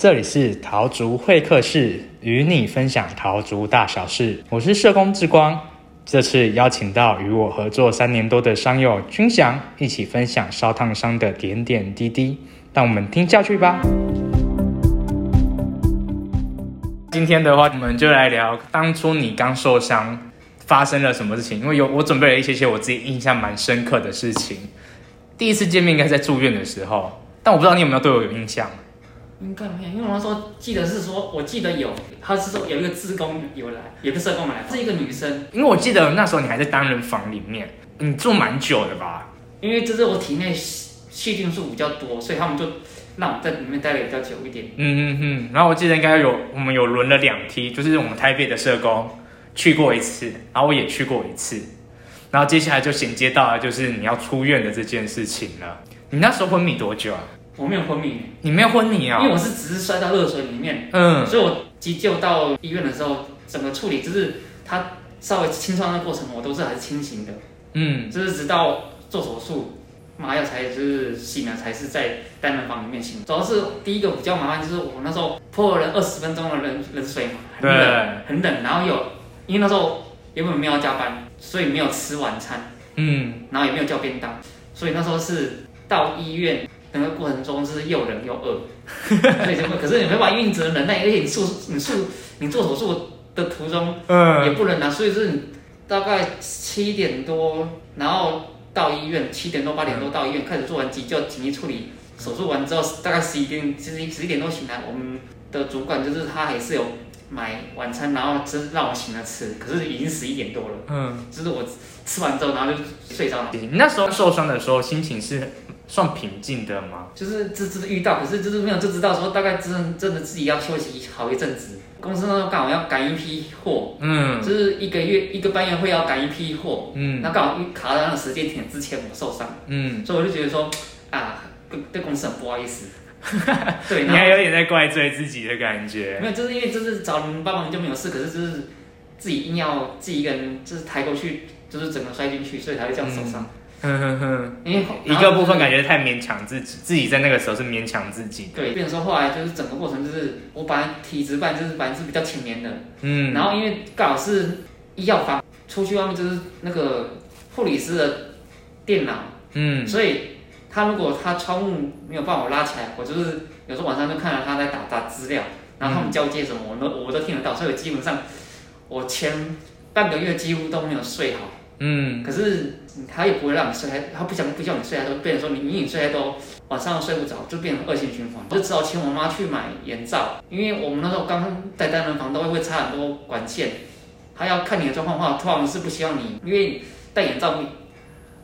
这里是桃竹会客室，与你分享桃竹大小事。我是社工志光，这次邀请到与我合作三年多的商友君祥，一起分享烧烫伤的点点滴滴。让我们听下去吧。今天的话，我们就来聊当初你刚受伤发生了什么事情。因为有我准备了一些些我自己印象蛮深刻的事情。第一次见面应该在住院的时候，但我不知道你有没有对我有印象。应该没有，因为我那时候记得是说，我记得有，他是说有一个志工有来，有个社工来，是一个女生。因为我记得那时候你还在单人房里面，你住蛮久的吧？因为这是我体内细菌数比较多，所以他们就让我在里面待的比较久一点。嗯嗯嗯。然后我记得应该有我们有轮了两梯，就是我们台北的社工去过一次，然后我也去过一次，然后接下来就衔接到了就是你要出院的这件事情了。你那时候昏迷多久啊？我没有昏迷，你没有昏迷啊？因为我是只是摔到热水里面，嗯，所以我急救到医院的时候，整个处理就是他稍微清创的过程，我都是还是清醒的，嗯，就是直到做手术，麻药才就是醒了，才是在单人房里面醒。主要是第一个比较麻烦，就是我那时候泼了二十分钟的冷冷水嘛，很冷很冷，然后有因为那时候原本没有加班，所以没有吃晚餐，嗯，然后也没有叫便当，所以那时候是到医院。整个过程中是又冷又饿，所以可是你没办法，因为你只能忍耐，而且你术你术你做手术的途中，嗯，也不能啊，所以是大概七点多，然后到医院，七点多八点多到医院开始做完急救紧急处理，手术完之后大概十一点，其实十一点多醒来，我们的主管就是他还是有买晚餐，然后就是让我醒了吃，可是已经十一点多了，嗯，就是我吃完之后然后就睡着了。你那时候受伤的时候心情是？算平静的吗？就是这这遇到，可是就是没有就知道说大概真真的自己要休息好一阵子。公司那时候刚好要赶一批货，嗯，就是一个月一个半月会要赶一批货，嗯，那刚好卡在那个时间点之前我受伤，嗯，所以我就觉得说啊，对对公司很不好意思，对，你还有点在怪罪自己的感觉。没有，就是因为就是找人帮忙就没有事，可是就是自己硬要自己一个人就是抬过去，就是整个摔进去，所以才会这样受伤。哼哼哼，因为一个部分感觉太勉强自己，自己在那个时候是勉强自己。对，变成说后来就是整个过程就是我本来体质本来就是本来是比较浅眠的，嗯，然后因为刚好是医药房出去外面就是那个护理师的电脑，嗯，所以他如果他窗户没有办法拉起来，我就是有时候晚上就看到他在打打资料，然后他们交接什么，我都我都听得到，所以基本上我前半个月几乎都没有睡好。嗯，可是他也不会让你睡，他他不想不叫你睡，他都变成说你隐隐睡太多晚上睡不着，就变成恶性循环。我就只好请我妈去买眼罩，因为我们那时候刚在单人房都会会插很多管线，他要看你的状况的话，通常是不希望你，因为戴眼罩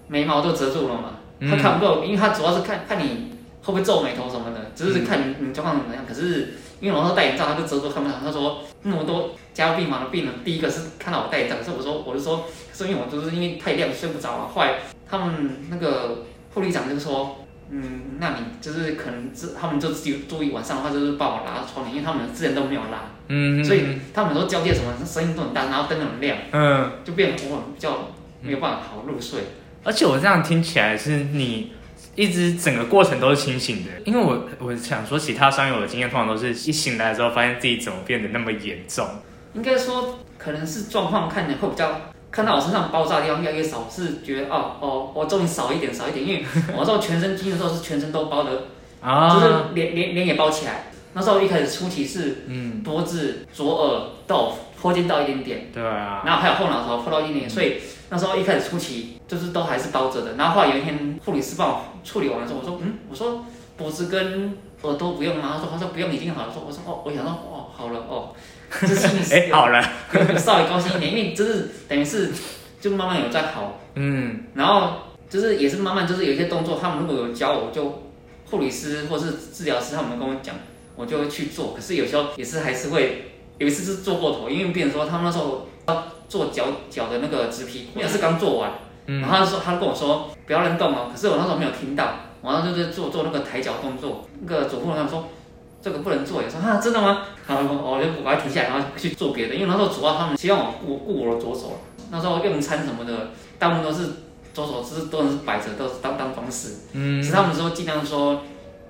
眉毛都遮住了嘛，他看不到，因为他主要是看看你会不会皱眉头什么的，只是看你你状况怎么样。可是因为我说戴眼罩，他就遮住看不到。他说那么多加病房的病人，第一个是看到我戴眼罩，可是我说我就说。是因为我就是因为太亮睡不着啊。后来他们那个护理长就说，嗯，那你就是可能自他们就自己注意晚上的话就是帮我拉窗帘，因为他们之前都没有拉，嗯，所以他们说交接什么声音都很大，然后灯很亮，嗯，就变得我比较没有办法好入睡。而且我这样听起来是你一直整个过程都是清醒的，因为我我想说其他伤友的经验通常都是一醒来的时候发现自己怎么变得那么严重。应该说可能是状况看起来会比较。看到我身上包扎的地方越来越少，是觉得哦哦，我终于少一点少一点，因为我那时候全身筋的时候是全身都包的，啊，就是脸脸脸也包起来。那时候一开始初期是，嗯，脖子、左耳到后肩到一点点，对啊，然后还有后脑勺后到一点点，所以那时候一开始初期就是都还是包着的。然后后来有一天护理师帮我处理完了之后，我说嗯，我说脖子跟耳朵不用吗？他说他说不用，已经好了。说我说哦，我想说哦，好了哦。哎，好了，稍微高兴一点，因为就是等于是就慢慢有在好，嗯，然后就是也是慢慢就是有一些动作，他们如果有教我，就护理师或是治疗师他们跟我讲，我就会去做。可是有时候也是还是会有一次是做过头，因为病人说他们那时候要做脚脚的那个植皮，也是刚做完，然后他说他跟我说不要乱动哦，可是我那时候没有听到，我那就是做做那个抬脚动作，那个主护人员说。这个不能做，也说啊，真的吗？然后我就把它停下来，然后去做别的。因为那时候主要他们希望我顾顾我的左手，那时候用餐什么的，大部分都是左手，只是都是摆着，都是当当装饰。嗯，是他们说尽量说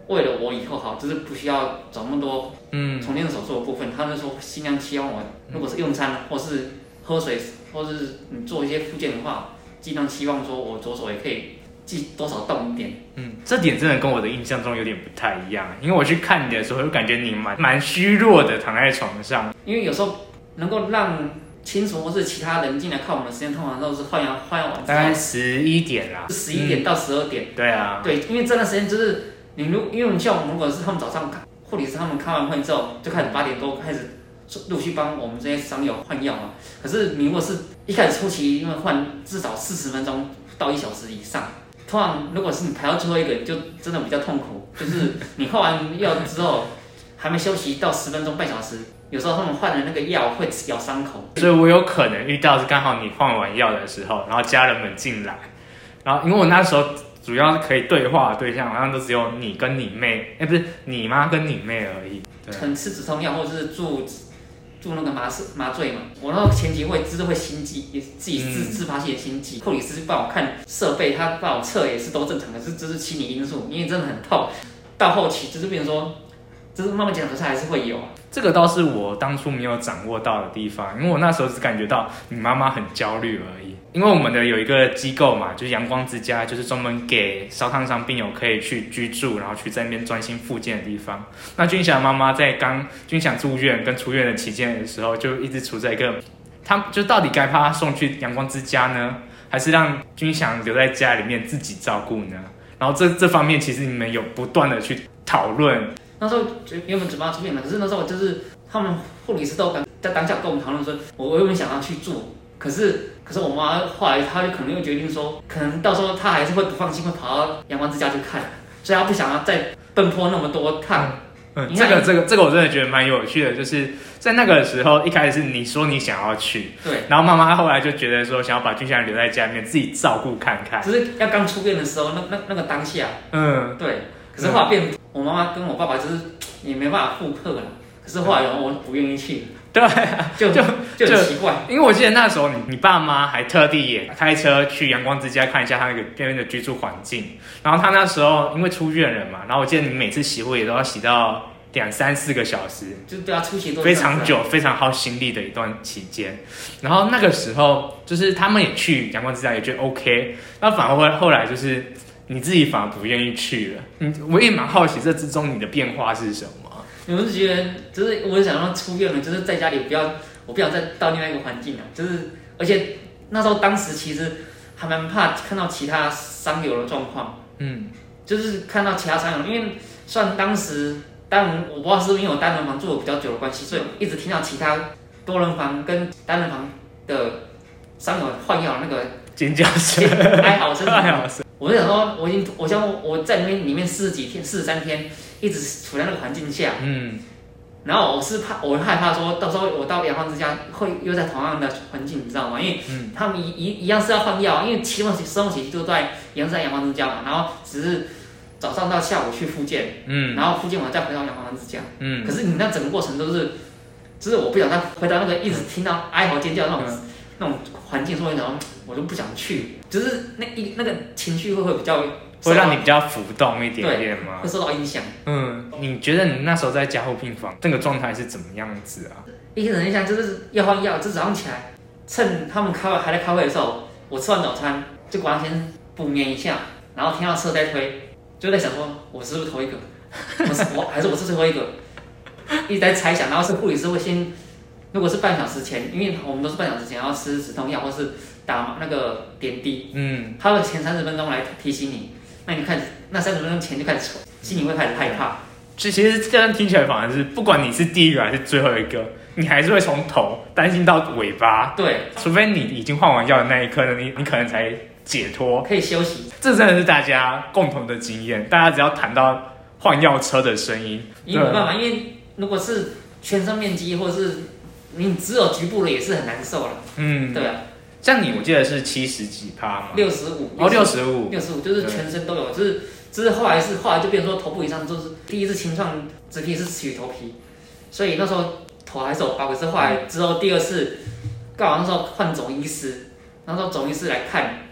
为了我以后好，就是不需要找那么多嗯重建手术的部分，他们说尽量希望我，如果是用餐或是喝水，或是你做一些附件的话，尽量希望说我左手也可以记多少动一点。嗯，这点真的跟我的印象中有点不太一样，因为我去看你的时候，就感觉你蛮蛮虚弱的，躺在床上。因为有时候能够让亲属或是其他人进来看我们的时间，通常都是换药换药完，大概十一点啦，十一点到十二点。对啊，对，因为这段时间就是你如因为你像我们如果是他们早上看护理师他们开完会之后，就开始八点多开始陆续帮我们这些伤友换药嘛。可是你如果是一开始初期，因为换至少四十分钟到一小时以上，通常如果是你排到最后一个，你就真的比较痛苦，就是你换完药之后还没休息到十分钟半小时。有时候他们换的那个药会咬伤口，所以我有可能遇到是刚好你换完药的时候，然后家人们进来，然后因为我那时候主要可以对话的对象好像都只有你跟你妹，哎，不是你妈跟你妹而已。可能吃止痛药或者是注注那个麻醉麻醉嘛。我那个前期会就是会心悸，也自己自自发性的心悸。护理师帮我看设备，他帮我测也是都正常的，是这是心理因素，因为真的很痛。到后期就是变成说。就是慢慢检查，可是还是会有。这个倒是我当初没有掌握到的地方，因为我那时候只感觉到你妈妈很焦虑而已。因为我们的有一个机构嘛，就是阳光之家，就是专门给烧烫伤病友可以去居住，然后去在那边专心复健的地方。那君祥妈妈在刚君祥住院跟出院的期间的时候，就一直处在一个，他就到底该把他送去阳光之家呢，还是让君祥留在家里面自己照顾呢？然后这这方面其实你们有不断的去讨论。那时候就原本准备要出院了，可是那时候就是他们护理师都在当下跟我们讨论说，我原本想要去做，可是可是我妈后来她就可能又决定说，可能到时候她还是会不放心，会跑到阳光之家去看，所以她不想要再奔波那么多趟。嗯，这个这个这个我真的觉得蛮有趣的，就是在那个时候一开始你说你想要去，对，然后妈妈后来就觉得说想要把君祥留在家里面自己照顾看看，只是要刚出院的时候那那那个当下，嗯，对，可是后来变。我妈妈跟我爸爸就是也没办法复刻了，可是后来我不愿意去，对，就就就很奇怪，因为我记得那时候你你爸妈还特地也开车去阳光之家看一下他那个边边的居住环境，然后他那时候因为出院了嘛，然后我记得你每次洗护也都要洗到两三四个小时，就对啊，出席非常久、非常耗心力的一段期间，然后那个时候就是他们也去阳光之家也觉得 OK，那反而会后来就是。你自己反而不愿意去了，嗯，我也蛮好奇这之中你的变化是什么。我是觉得，就是我想要出院了，就是在家里不要，我不想再到另外一个环境了。就是，而且那时候当时其实还蛮怕看到其他伤友的状况，嗯，就是看到其他伤友，因为算当时单人，我不知道是不是因为我单人房住的比较久的关系，所以一直听到其他多人房跟单人房的伤友换药那个尖叫声、哀嚎声、哀嚎声。我就想说，我已经，我想我在里面里面四十几天，四十三天，一直处在那个环境下。嗯。然后我是怕，我害怕说到时候我到阳光之家会又在同样的环境，你知道吗？因为他们一一一样是要换药，因为期末生物期都在阳山阳光之家嘛。然后只是早上到下午去复健，嗯。然后复健完再回到阳光之家，嗯。可是你那整个过程都是，就是我不想再回到那个一直听到哀嚎尖叫那种那种环境，所以然后我就不想去。就是那一那个情绪会会比较会让你比较浮动一点点吗？会受到影响。嗯，你觉得你那时候在加护病房这个状态是怎么样子啊？一个人印象就是要换药，就早上起来趁他们开会还在开会的时候，我吃完早餐就完先补眠一下，然后听到车在推，就在想说我是不是头一个？我是我还是我是最后一个？一直在猜想，然后是护理师会先，如果是半小时前，因为我们都是半小时前要吃止痛药或是。打那个点滴，嗯，他会前三十分钟来提醒你，那你看那三十分钟前就开始愁心里会开始害怕。其实这样听起来反而是，不管你是第一个还是最后一个，你还是会从头担心到尾巴。对，除非你已经换完药的那一刻呢，你你可能才解脱，可以休息。这真的是大家共同的经验，大家只要谈到换药车的声音，你没办法，因为如果是全身面积或者是你只有局部的，也是很难受了。嗯，对啊。像你，我记得是七十几趴嘛，六十五哦，六十五，六十五。就是全身都有，就是，就是后来是后来就变成说头部以上就是第一次清创植皮是取头皮，所以那时候头还是有包，可是后来之后第二次，刚好那时候换总医师，那时候总医师来看，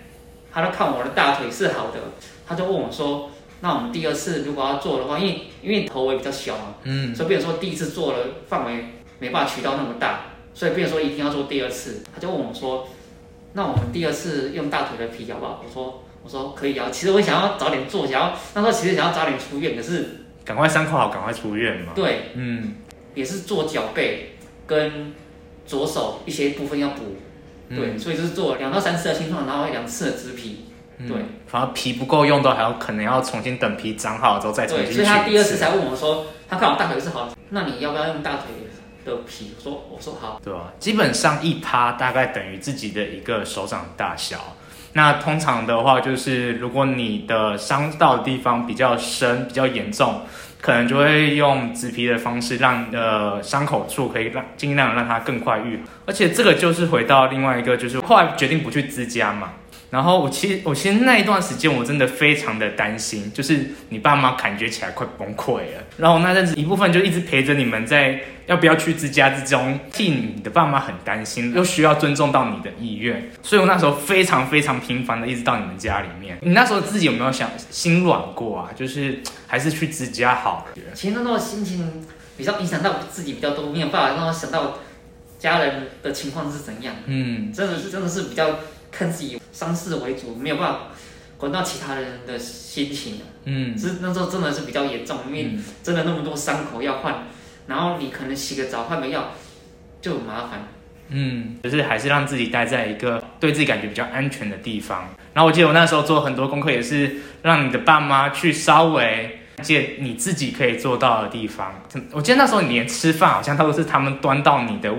他就看我的大腿是好的，他就问我说，那我们第二次如果要做的话，因为因为头围比较小嘛，嗯，所以变成说第一次做了范围没办法取到那么大，所以变成说一定要做第二次。他就问我说，那我们第二次用大腿的皮好不好？我说我说可以啊。其实我想要早点做，想要那时候其实想要早点出院，可是赶快伤口好，赶快出院嘛。对，嗯，也是做脚背跟左手一些部分要补，对，所以就是做两到三次的清创，然后两次的植皮。对，反而皮不够用都还要可能要重新等皮长好之后再重新去，所以他第二次才问我说，他看我大腿是好，那你要不要用大腿的皮？我说我说好。对啊，基本上一趴大概等于自己的一个手掌大小。那通常的话，就是如果你的伤到的地方比较深、比较严重，可能就会用植皮的方式，让呃伤口处可以让尽量让它更快愈。而且这个就是回到另外一个，就是后来决定不去支架嘛。然后我其实我其实那一段时间我真的非常的担心，就是你爸妈感觉起来快崩溃了。然后那阵子一部分就一直陪着你们在要不要去自家之中，替你的爸妈很担心，又需要尊重到你的意愿。所以我那时候非常非常频繁的一直到你们家里面。你那时候自己有没有想心软过啊？就是还是去自家好？其实那时候心情比较影响到自己比较多，没有办法让我想到家人的情况是怎样。嗯，真的是真的是比较。看自己伤势为主，没有办法管到其他人的心情嗯，是那时候真的是比较严重，因为真的那么多伤口要换，然后你可能洗个澡换个药就很麻烦。嗯，就是还是让自己待在一个对自己感觉比较安全的地方。然后我记得我那时候做很多功课，也是让你的爸妈去稍微借你自己可以做到的地方。我记得那时候你连吃饭好像都是他们端到你的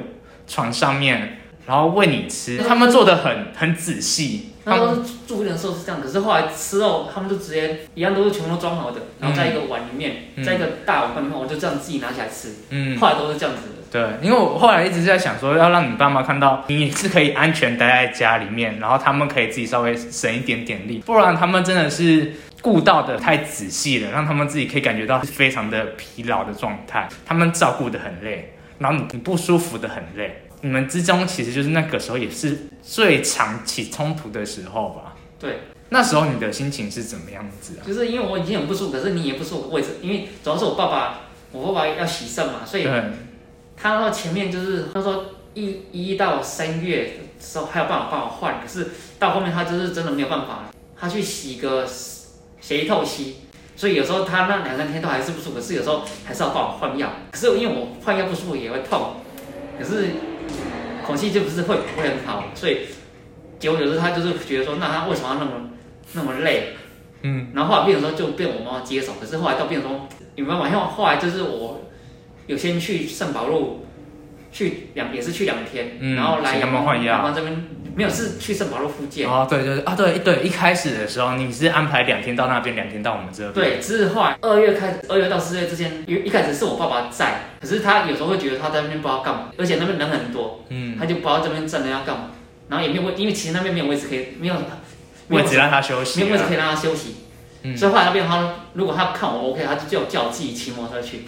床上面。然后喂你吃，他们做的很很仔细。那时候住院的时候是这样，可是后来吃肉，他们就直接一样都是全部都装好的，然后在一个碗里面，在一个大碗里面，我就这样自己拿起来吃。嗯，后来都是这样子的。对，因为我后来一直在想说，要让你爸妈看到你是可以安全待在家里面，然后他们可以自己稍微省一点点力，不然他们真的是顾到的太仔细了，让他们自己可以感觉到非常的疲劳的状态，他们照顾的很累，然后你你不舒服的很累。你们之中其实就是那个时候也是最常起冲突的时候吧？对，那时候你的心情是怎么样子啊？就是因为我已经很不舒服，可是你也不舒服，位置，因为主要是我爸爸，我爸爸要洗肾嘛，所以他到前面就是他说一一到三月时候还有办法帮我换，可是到后面他就是真的没有办法，他去洗个血透析，所以有时候他那两三天都还是不舒服，可是有时候还是要帮我换药，可是因为我换药不舒服也会痛，可是。口气就不是会不会很好，所以结果有时候他就是觉得说，那他为什么要那么那么累？嗯，然后后来变成说就变我妈妈接手，可是后来到变成说，你们晚上后来就是我有先去圣保路去两也是去两天，然后来阳光阳光这边。没有，是去圣保罗附近。哦，对对对，啊对对，一开始的时候你是安排两天到那边，两天到我们这边。对，只是后来二月开始，二月到四月之间，因为一开始是我爸爸在，可是他有时候会觉得他在那边不知道干嘛，而且那边人很多，嗯，他就不知道这边站着要干嘛，然后也没有位，因为其实那边没有位置可以，没有位置让他休息，没有位置可以让他休息，所以后来那边他如果他看我 OK，他就叫叫我自己骑摩托车去。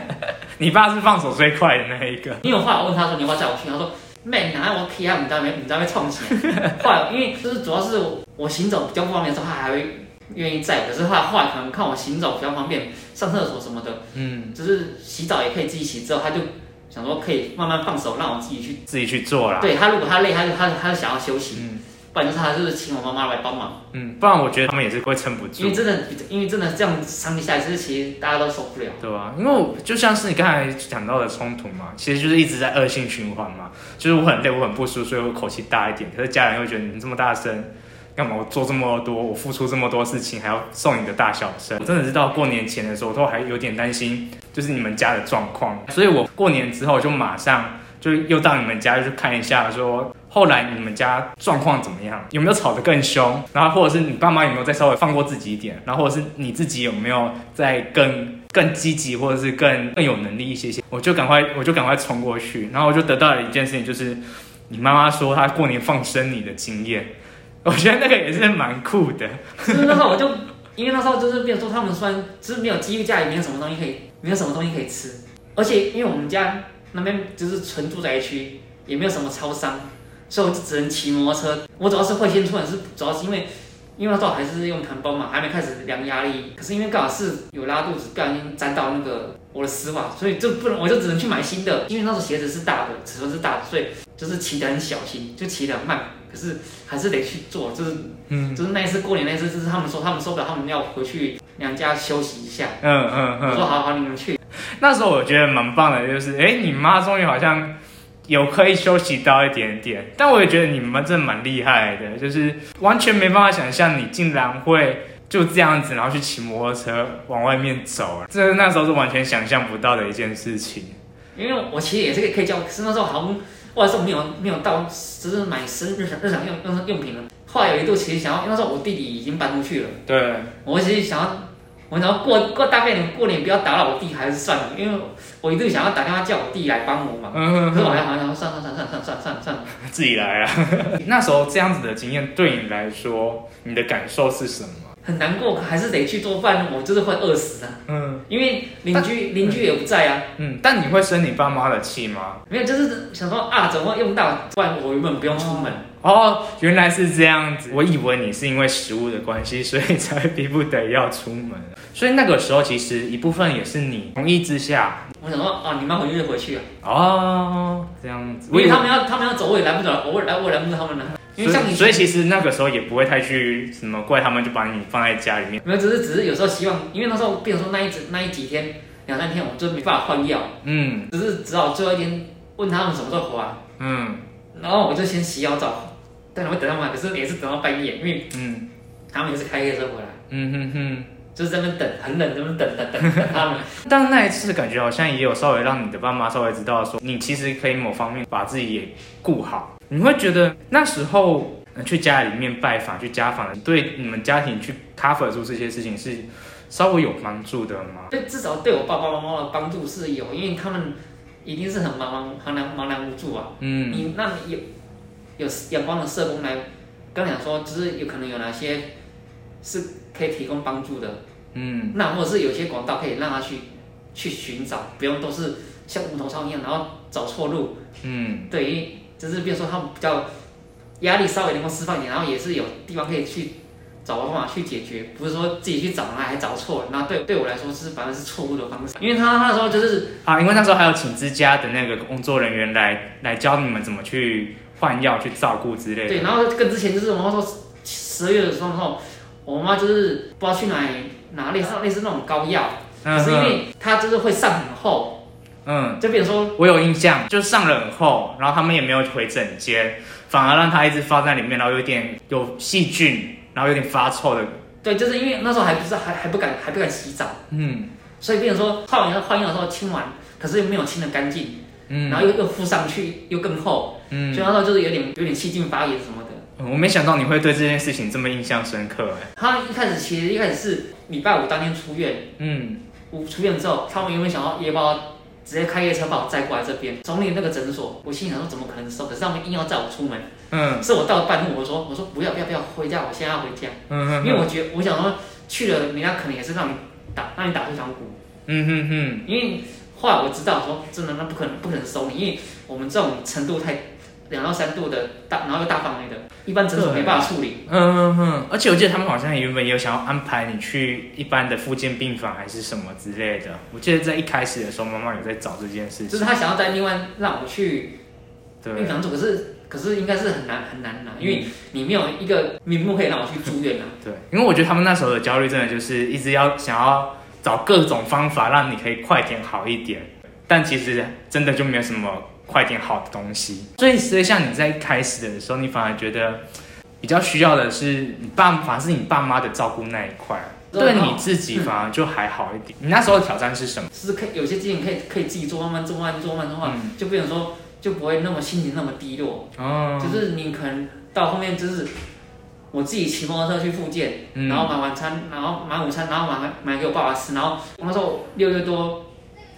你爸是放手最快的那一个，因为我后来问他说你要不要载我去，他说。没，哪我骑啊？唔知没，唔知没创起来。后来因为就是主要是我行走比较不方便的时候，他还会愿意载。可是后来后来可能看我行走比较方便，上厕所什么的，嗯，就是洗澡也可以自己洗。之后他就想说可以慢慢放手，让我自己去自己去做啦。对他如果他累，他就他他就想要休息。嗯。不然就是他就是请我妈妈来帮忙，嗯，不然我觉得他们也是会撑不住。因为真的，因为真的这样长期下来，其实其实大家都受不了，对吧？因为就像是你刚才讲到的冲突嘛，其实就是一直在恶性循环嘛。就是我很累，我很不舒服，所以我口气大一点。可是家人又觉得你这么大声，干嘛？我做这么多，我付出这么多事情，还要送你的大小声。我真的是到过年前的时候，我都还有点担心，就是你们家的状况。所以我过年之后就马上就又到你们家去看一下，说。后来你们家状况怎么样？有没有吵得更凶？然后或者是你爸妈有没有再稍微放过自己一点？然后或者是你自己有没有再更更积极，或者是更更有能力一些些？我就赶快我就赶快冲过去，然后我就得到了一件事情，就是你妈妈说她过年放生你的经验，我觉得那个也是蛮酷的。是那时候我就因为那时候就是比如说他们虽然就是没有机遇，家里没有什么东西可以，没有什么东西可以吃，而且因为我们家那边就是纯住宅区，也没有什么超商。所以我就只能骑摩托车。我主要是会先出门，是主要是因为因为那时候还是用弹绷嘛，还没开始量压力。可是因为刚好是有拉肚子，不小心沾到那个我的丝袜，所以就不能，我就只能去买新的。因为那时候鞋子是大的，尺寸是大的，所以就是骑得很小心，就骑得很慢。可是还是得去做，就是，嗯，就是那一次过年那一次，就是他们说他们受不了，他们要回去娘家休息一下。嗯嗯嗯。我说好好，你们去。那时候我觉得蛮棒的，就是，哎，你妈终于好像。有可以休息到一点点，但我也觉得你们真的蛮厉害的，就是完全没办法想象你竟然会就这样子，然后去骑摩托车往外面走，这那时候是完全想象不到的一件事情。因为我其实也是可以叫，可是那时候好像或者是没有没有到，只是买生日常日常用用用品了。后来有一度其实想要，那时候我弟弟已经搬出去了，对，我其实想要。我想要过过大概年过年不要打扰我弟还是算了，因为我一直想要打电话叫我弟来帮我嘛。嗯可是我还好像算算算算算算算算了，自己来啊。那时候这样子的经验对你来说，你的感受是什么？很难过，还是得去做饭，我就是会饿死啊。嗯。因为邻居邻居也不在啊。嗯。但你会生你爸妈的气吗？没有，就是想说啊，怎么用到，不然我原本不用出门。哦，原来是这样子。我以为你是因为食物的关系，所以才逼不得要出门。所以那个时候，其实一部分也是你同意之下。我想说，啊，你妈回去就回去啊。哦，这样子。因为他们要，他们要走，我也来不了。我来，我来不了他们了。因为像你，所以其实那个时候也不会太去什么怪他们，就把你放在家里面。没有，只是只是有时候希望，因为那时候，比如说那一那一几天两三天，我就没办法换药。嗯。只是只好最后一天问他们什么时候回来。嗯。然后我就先洗好澡。但会等他们，可是也是等到半夜，因为嗯，他们也是开夜车回来，嗯哼哼，就是在那等，很冷，在那等等等等他们。但那一次感觉好像也有稍微让你的爸妈稍微知道说，你其实可以某方面把自己也顾好。你会觉得那时候去家里面拜访、去家访，对你们家庭去 cover 住这些事情是稍微有帮助的吗？对，至少对我爸爸妈妈的帮助是有，因为他们一定是很茫茫、茫然、茫然无助啊。嗯，你那你有。有阳光的社工来跟讲说，就是有可能有哪些是可以提供帮助的，嗯，那或者是有些管道可以让他去去寻找，不用都是像无头苍蝇一样，然后找错路，嗯，对，就是比如说他们比较压力稍微能够释放一点，然后也是有地方可以去找方法去解决，不是说自己去找那还找错了，那对对我来说是反而是错误的方式，因为他那时候就是啊，因为那时候还有请之家的那个工作人员来来教你们怎么去。换药去照顾之类的。对，然后跟之前就是我妈说十二月的时候，我妈就是不知道去哪里拿类似类似那种膏药，可是因为它就是会上很厚。嗯，就比如说我有印象，就上了很厚，然后他们也没有回诊间，反而让它一直放在里面，然后有点有细菌，然后有点发臭的。对，就是因为那时候还不是还还不敢还不敢洗澡。嗯，所以变成说换完药换药的时候清完，可是又没有清的干净。嗯，然后又又敷上去，又更厚，嗯，所以那时候就是有点有点细菌发炎什么的。我没想到你会对这件事情这么印象深刻哎。他一开始其实一开始是礼拜五当天出院，嗯，我出院之后，他们有没有想要也把我直接开夜车把我载过来这边？总理那个诊所，我心想说怎么可能收？可是他们硬要载我出门，嗯，是我到了半路，我说我说不要不要不要回家，我现在要回家，嗯嗯，因为我觉得我想说去了，人家可能也是让你打让你打退堂鼓，嗯哼哼，因为。后来我知道，说真的，那不可能，不可能收你，因为我们这种程度太两到三度的大，然后又大范围的，一般诊所没办法处理。嗯嗯嗯。而且我记得他们好像原本也有想要安排你去一般的附件病房还是什么之类的。我记得在一开始的时候，妈妈有在找这件事情。就是他想要在另外让我去病房住，可是可是应该是很难很难拿，因为你没有一个名目可以让我去住院啊。对，因为我觉得他们那时候的焦虑真的就是一直要想要。找各种方法让你可以快点好一点，但其实真的就没有什么快点好的东西。所以，所以像你在一开始的时候，你反而觉得比较需要的是你爸，反而是你爸妈的照顾那一块，对你自己反而就还好一点。你那时候的挑战是什么？是可以有些事情可以可以自己做，慢慢做，慢慢做，慢慢的话，就变成说就不会那么心情那么低落。哦，就是你可能到后面就是。我自己骑摩托车去复健，然后买晚餐，然后买午餐，然后买买给我爸爸吃。然后我那时候六月多、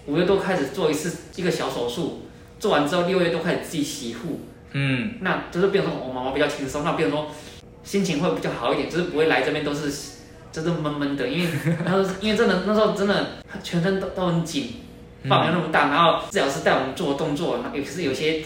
五月多开始做一次一个小手术，做完之后六月都开始自己洗护。嗯，那就是变成我妈妈比较轻松，那变成说心情会比较好一点，就是不会来这边都是就是闷闷的，因为 那时候因为真的那时候真的全身都都很紧，范围那么大，然后治疗师带我们做动作，有时有些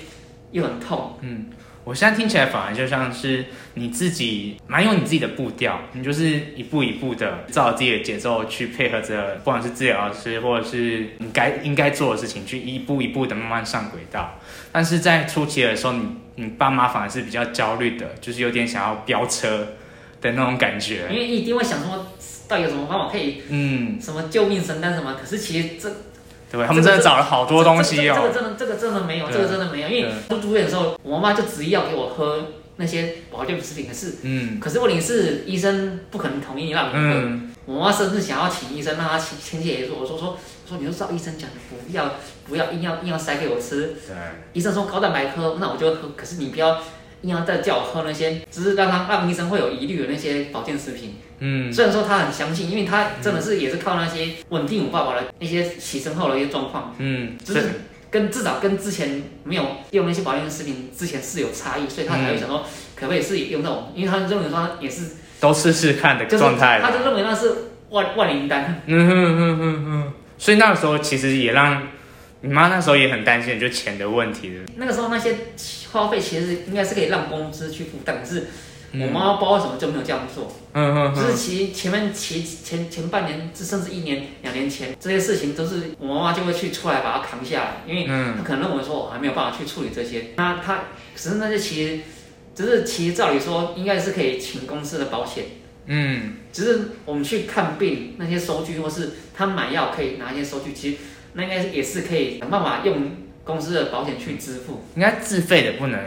又很痛。嗯。我现在听起来反而就像是你自己蛮有你自己的步调，你就是一步一步的照自己的节奏去配合着，不管是治疗师或者是你该应该做的事情，去一步一步的慢慢上轨道。但是在初期的时候，你你爸妈反而是比较焦虑的，就是有点想要飙车的那种感觉，因为一定会想说，到底有什么方法可以，嗯，什么救命神丹什么？可是其实这。对，他们真的找了好多东西哦。这个真的，这个真的没有，这个真的没有。因为不住院的时候，我妈妈就执意要给我喝那些保健食品，可是，嗯，可是问题是医生不可能同意让你喝。我妈甚至想要请医生让他亲亲戚也说，我说说说，你就照医生讲的，不要不要硬要硬要塞给我吃。对。医生说高蛋白喝，那我就喝。可是你不要硬要再叫我喝那些，只是让他让医生会有疑虑的那些保健食品。嗯，虽然说他很相信，因为他真的是也是靠那些稳定我爸爸的那些起身后的一些状况，嗯，就是跟至少跟之前没有用那些保健食品之前是有差异，所以他才会想说可不可以是用那种，因为他认为说也是都试试看的状态，他就认为那是万万灵丹。嗯哼哼哼哼，所以那个时候其实也让你妈那时候也很担心，就钱的问题了。那个时候那些花费其实应该是可以让公司去负担，是。我妈不知道为什么就没有这样做，嗯嗯，就是其前面其前前半年，甚至一年两年前，这些事情都是我妈妈就会去出来把它扛下来，因为她可能认为说我还没有办法去处理这些，那她只是那些其实，只是其实照理说应该是可以请公司的保险，嗯，只是我们去看病那些收据或是他买药可以拿一些收据，其实那应该也是可以想办法用公司的保险去支付，应该自费的不能。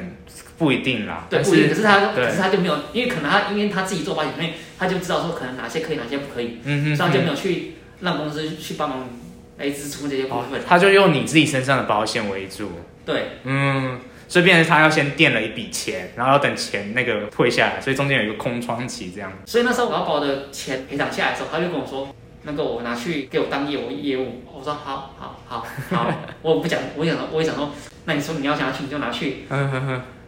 不一定啦，对，不一定。可是他，可是他就没有，因为可能他，因为他自己做保险，所以他就知道说可能哪些可以，哪些不可以，嗯哼，所以他就没有去让公司去帮忙来支出这些部分。他就用你自己身上的保险为主。对，嗯，所以变成他要先垫了一笔钱，然后要等钱那个退下来，所以中间有一个空窗期这样。所以那时候我要把我的钱赔偿下来的时候，他就跟我说，那个我拿去给我当业务业务。我说好好好好，我不讲，我讲说，我讲说，那你说你要想要去你就拿去。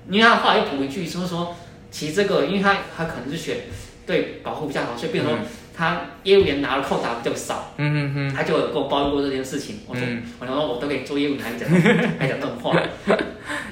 因为他后来又补一句，说说，其实这个，因为他他可能是选对保护比较好，所以变成说他业务员拿了扣打比较少，嗯嗯嗯，他就有跟我抱怨过这件事情。我说，我说我都可以做业务，还讲 还讲这种话。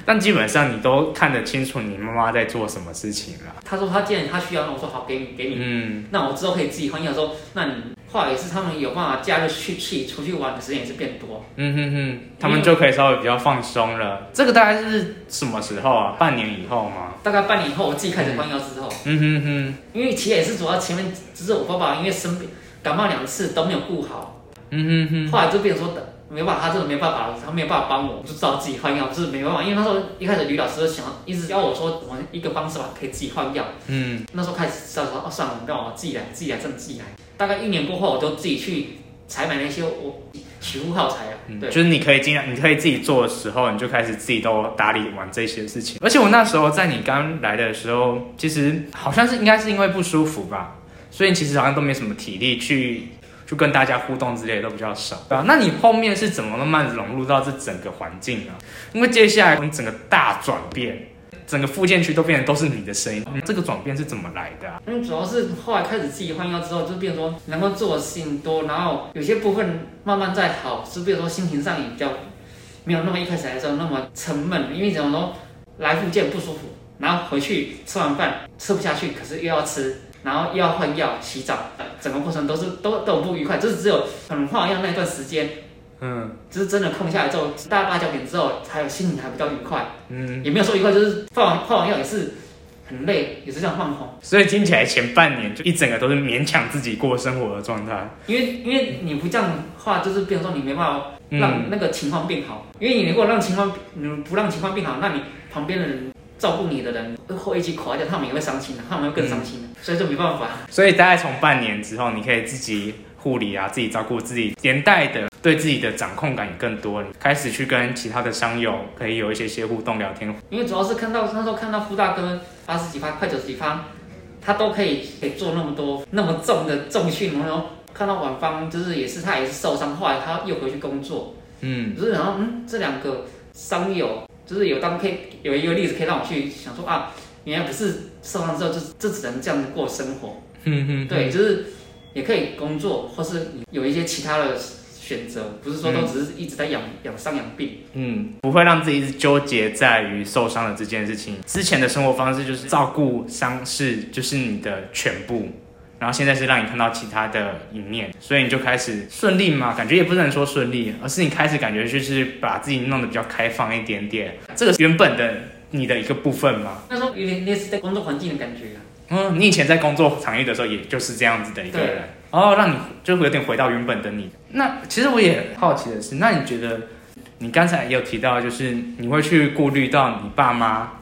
但基本上你都看得清楚你妈妈在做什么事情了。他说他既然他需要，那我说好，给你给你，嗯，那我之后可以自己换药。说那你。话也是，他们有办法假日去去出去玩的时间也是变多。嗯哼哼，他们就可以稍微比较放松了。这个大概是什么时候啊？半年以后吗？大概半年以后，我自己开始换药之后。嗯哼哼，因为其实也是主要前面只是我爸爸因为生病感冒两次都没有顾好。嗯哼哼，后来就变成说的。没办法，他真的没办法了，他没有办法帮我，就知道自己换药，就是没办法。因为那时候一开始吕老师想一直教我说，怎么一个方式吧，可以自己换药。嗯，那时候开始知道说，哦，算了，让我自己来，自己来，真的自己来。大概一年过后，我都自己去采买那些我取物耗材啊。对，就是你可以尽量，你可以自己做的时候，你就开始自己都打理完这些事情。而且我那时候在你刚来的时候，其实好像是应该是因为不舒服吧，所以其实好像都没什么体力去。就跟大家互动之类都比较少，对啊？那你后面是怎么慢慢融入到这整个环境啊？因为接下来你整个大转变，整个附件区都变成都是你的声音，这个转变是怎么来的？因为主要是后来开始自己换药之后，就变成说能够做的事情多，然后有些部分慢慢在好，是比如说心情上也比较没有那么一开始来的时候那么沉闷，因为怎么说来附件不舒服，然后回去吃完饭吃不下去，可是又要吃。然后又要换药、洗澡，整个过程都是都都不愉快，就是只有可能换药那段时间，嗯，就是真的空下来之后，大八九点之后，还有心情还比较愉快，嗯，也没有说愉快，就是放完换完药也是很累，也是这样放空。所以听起来前半年就一整个都是勉强自己过生活的状态。因为因为你不这样话，就是变成说你没办法让那个情况变好。因为你如果让情况你不让情况变好，那你旁边的人。照顾你的人会一起垮掉，他们也会伤心的，他们会更伤心的，所以就没办法。所以大概从半年之后，你可以自己护理啊，自己照顾自己，连带的对自己的掌控感也更多，开始去跟其他的商友可以有一些些互动聊天。因为主要是看到那时候看到傅大哥八十几发、快九十几发，他都可以可以做那么多那么重的重训，然后看到晚方就是也是他也是受伤，后来他又回去工作，嗯，就是然后嗯这两个商友。就是有当可以有一个例子可以让我去想说啊，原来不是受伤之后就就只能这样子过生活，嗯嗯，对，就是也可以工作，或是有一些其他的选择，不是说都只是一直在养养伤养病。嗯，不会让自己一直纠结在于受伤的这件事情。之前的生活方式就是照顾伤势就是你的全部，然后现在是让你看到其他的一面，所以你就开始顺利嘛？感觉也不能说顺利，而是你开始感觉就是把自己弄得比较开放一点点。这个原本的你的一个部分嘛。那时候有点类似在工作环境的感觉啊。嗯，你以前在工作场域的时候，也就是这样子的一个人，哦，让你就会有点回到原本的你。那其实我也好奇的是，那你觉得你刚才也有提到，就是你会去顾虑到你爸妈，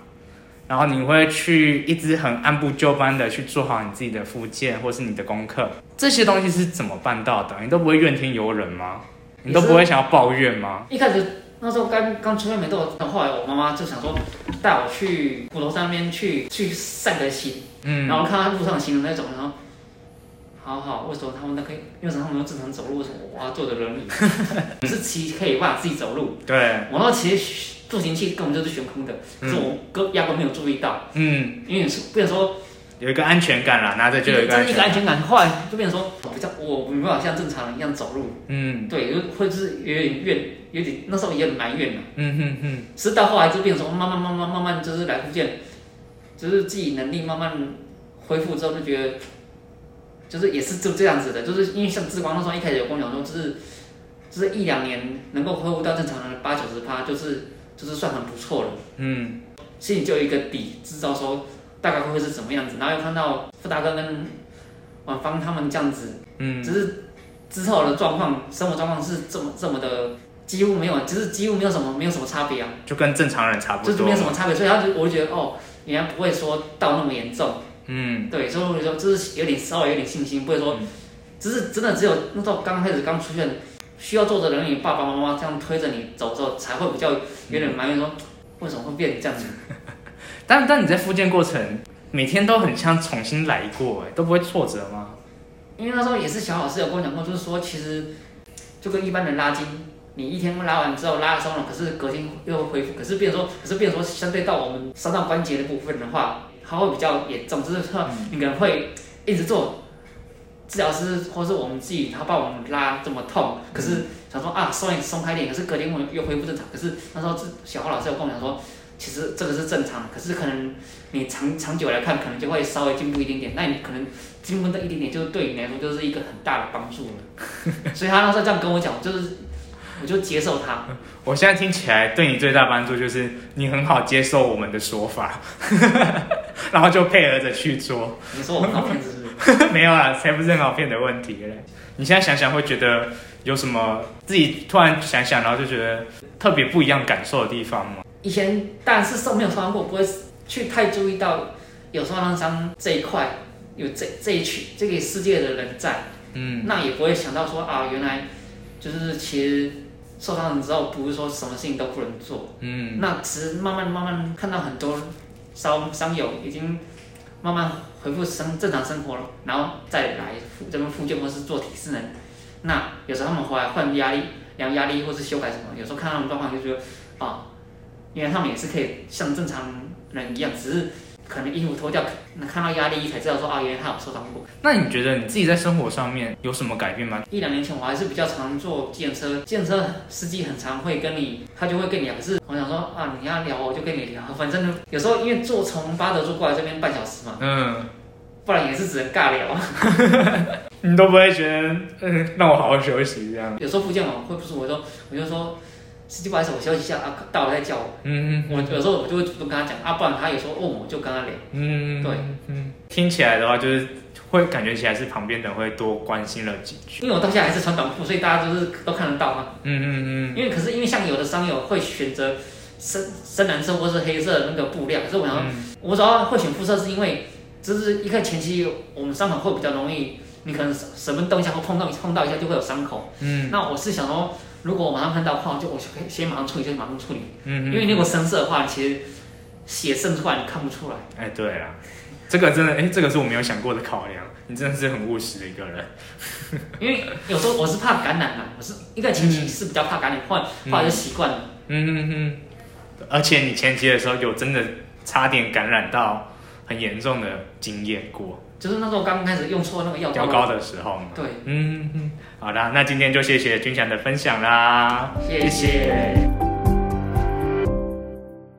然后你会去一直很按部就班的去做好你自己的复健或是你的功课，这些东西是怎么办到的？你都不会怨天尤人吗？你都不会想要抱怨吗？一开始。那时候刚刚出院没多久，后来我妈妈就想说带我去骨头上面去去散个心，嗯，然后看他路上行人那种，然后好好，为什么他们那可以？为什么他们都正常走路？为什么我要坐着轮椅？你 是骑可以办法自己走路？对，我那其实助行器根本就是悬空的，是我根压根没有注意到，嗯，因为是不想说。有一个安全感啦，拿着就有一个安全感。后来就变成说，比较我没办法像正常人一样走路。嗯，对，就会是有点怨，有点那时候也很埋怨嘛。嗯哼哼。是到后来就变成说，慢慢慢慢慢慢就是来福建，就是自己能力慢慢恢复之后，就觉得就是也是就这样子的，就是因为像志光那时候一开始有跟我讲说，就是就是一两年能够恢复到正常的八九十趴，就是就是算很不错了。嗯，心里就有一个底，知道说。大概会是什么样子？然后又看到傅大哥跟婉芳他们这样子，嗯，只是之后的状况，生活状况是这么这么的，几乎没有，就是几乎没有什么，没有什么差别啊，就跟正常人差不多，就是没有什么差别，所以他就我就觉得哦，原来不会说到那么严重，嗯，对，所以我就说就是有点稍微有点信心，不会说，只是真的只有那时候刚开始刚出现，需要坐着人，你，爸爸妈妈这样推着你走之后，才会比较有点埋怨说，为什么会变这样子。但但你在复健过程，每天都很像重新来过，哎，都不会挫折吗？因为那时候也是小老师有跟我讲过，就是说其实就跟一般人拉筋，你一天拉完之后拉松了，可是隔天又会恢复。可是变说，可是变说，相对到我们伤到关节的部分的话，它会比较严重，就是说你可能会一直做治疗师或是我们自己，他把我们拉这么痛，可是想说啊松一松开点，可是隔天会又恢复正常。可是那时候小花老师有跟我讲说。其实这个是正常，可是可能你长长久来看，可能就会稍微进步一点点。那你可能进步的一点点，就是对你来说就是一个很大的帮助了。所以他那时候这样跟我讲，就是我就接受他。我现在听起来对你最大帮助就是你很好接受我们的说法，然后就配合着去做。你说我很好骗是不是？没有啦，才不是很好骗的问题嘞。你现在想想会觉得有什么自己突然想想，然后就觉得特别不一样感受的地方吗？以前当然是受没有受伤过，不会去太注意到有受伤伤这一块，有这这一群这个世界的人在，嗯，那也不会想到说啊，原来就是其实受伤了之后，不是说什么事情都不能做，嗯，那其实慢慢慢慢看到很多伤伤友已经慢慢恢复生正常生活了，然后再来复这边复健或是做体适能，那有时候他们回来换压力量压力或是修改什么，有时候看到他们状况就觉得啊。因为他们也是可以像正常人一样，只是可能衣服脱掉，能看到压力衣才知道说啊，原来他有受伤过。那你觉得你自己在生活上面有什么改变吗？一两年前我还是比较常坐电车，电车司机很常会跟你，他就会跟你聊。可是我想说啊，你要聊我就跟你聊，反正有时候因为坐从巴德坐过来这边半小时嘛，嗯，不然也是只能尬聊。你都不会觉得嗯，让我好好休息这样？有时候福建我会不是，我说我就说。司机不好意思，我休息一下啊，到了再叫我。嗯嗯。我有时候我就会主动跟他讲啊，不然他有时候问我就跟他聊。嗯对。嗯。听起来的话，就是会感觉起来是旁边的人会多关心了几句。因为我到现在还是穿短裤，所以大家就是都看得到嘛。嗯嗯嗯。因为可是因为像有的商友会选择深深蓝色或是黑色那个布料，可是我想，我主要会选肤色是因为，就是一个前期我们伤口会比较容易，你可能什么动一下或碰到碰到一下就会有伤口。嗯。那我是想说。如果我马上看到的话，就我就可以先马上处理，先马上处理。嗯因为如果深色的话，其实血渗出来你看不出来。哎，对啊，这个真的，哎，这个是我没有想过的考量。你真的是很务实的一个人。因为有时候我是怕感染嘛，我是一个前期是比较怕感染，后来后来就习惯了。嗯嗯嗯。而且你前期的时候有真的差点感染到。很严重的经验过，就是那时候刚开始用错那个药膏膏的时候嘛。对，嗯，好的，那今天就谢谢君祥的分享啦，谢谢。